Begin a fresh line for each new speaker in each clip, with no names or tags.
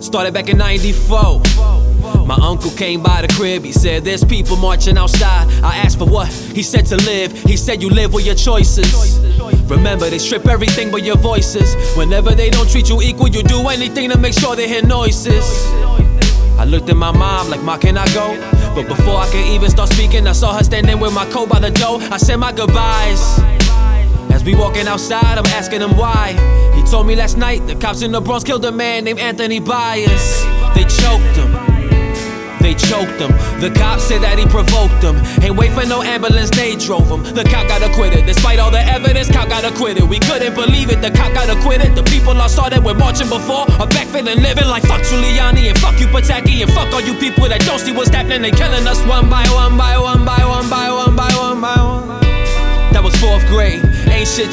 Started back in 94. My uncle came by the crib, he said, There's people marching outside. I asked for what? He said to live. He said, You live with your choices. Remember, they strip everything but your voices. Whenever they don't treat you equal, you do anything to make sure they hear noises. I looked at my mom like, Ma, can I go? But before I could even start speaking, I saw her standing with my coat by the door. I said my goodbyes. As we walking outside, I'm asking him why. He told me last night the cops in the Bronx killed a man named Anthony Baez. They choked him. They choked him. The cop said that he provoked them. Ain't wait for no ambulance, they drove him. The cop got acquitted. Despite all the evidence, cop got acquitted. We couldn't believe it, the cop got acquitted. The people I saw that were marching before are back feeling living like fuck Giuliani and fuck you Pataki and fuck all you people that don't see what's happening. They killing us one by one by one by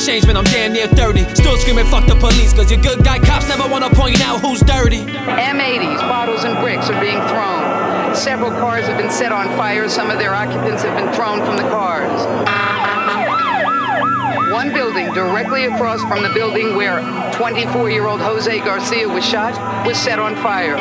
Man. I'm damn near 30. Still screaming, fuck the police, cause your good guy cops never wanna point out who's dirty.
M80s, bottles, and bricks are being thrown. Several cars have been set on fire. Some of their occupants have been thrown from the cars. One building directly across from the building where 24 year old Jose Garcia was shot was set on fire.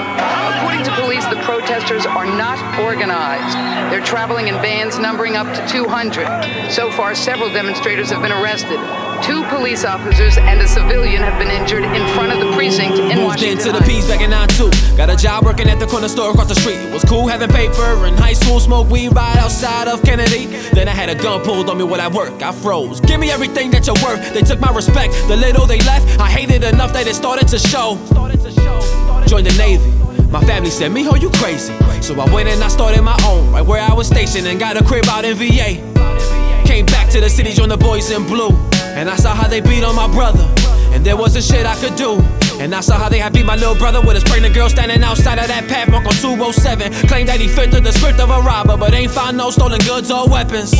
According to police, the protesters are not organized. They're traveling in bands numbering up to 200. So far, several demonstrators have been arrested. Two police officers and a civilian have been injured in front of the precinct in
Moved
Washington.
into the. P's back in 92. Got a job working at the corner store across the street. It was cool having paper in high school, smoke weed right outside of Kennedy. Then I had a gun pulled on me while I work. I froze. Give me everything that you're worth. They took my respect. The little they left, I hated enough that it started to show. Joined the Navy. My family said, Mijo, you crazy. So I went and I started my own, right where I was stationed, and got a crib out in VA. Came back to the city, joined the boys in blue. And I saw how they beat on my brother. And there wasn't shit I could do. And I saw how they had beat my little brother with his pregnant girl standing outside of that Pathmark on 207. Claimed that he fit the script of a robber, but ain't found no stolen goods or weapons.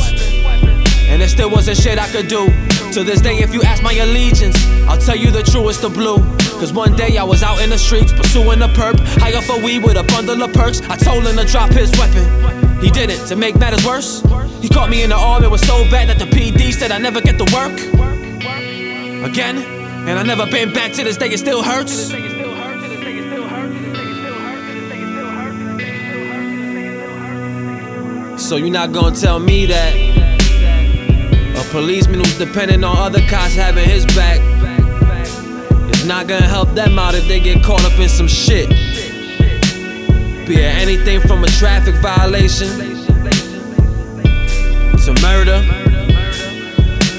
And there still wasn't shit I could do. To this day, if you ask my allegiance, I'll tell you the truest of blue. Cause one day I was out in the streets pursuing a perp, high off a weed with a bundle of perks. I told him to drop his weapon. He did it to make matters worse. He caught me in the arm, it was so bad that the PD said I never get to work. Again, and I never been back to this day, it still hurts. So you're not gonna tell me that a policeman who's dependent on other cops having his back is not gonna help them out if they get caught up in some shit. Be anything from a traffic violation to murder.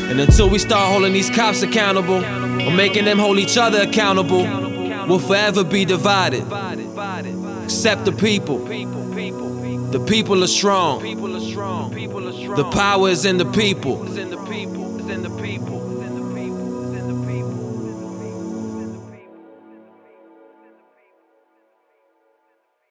And until we start holding these cops accountable or making them hold each other accountable, we'll forever be divided. Except the people. The people are strong. The power is in the people.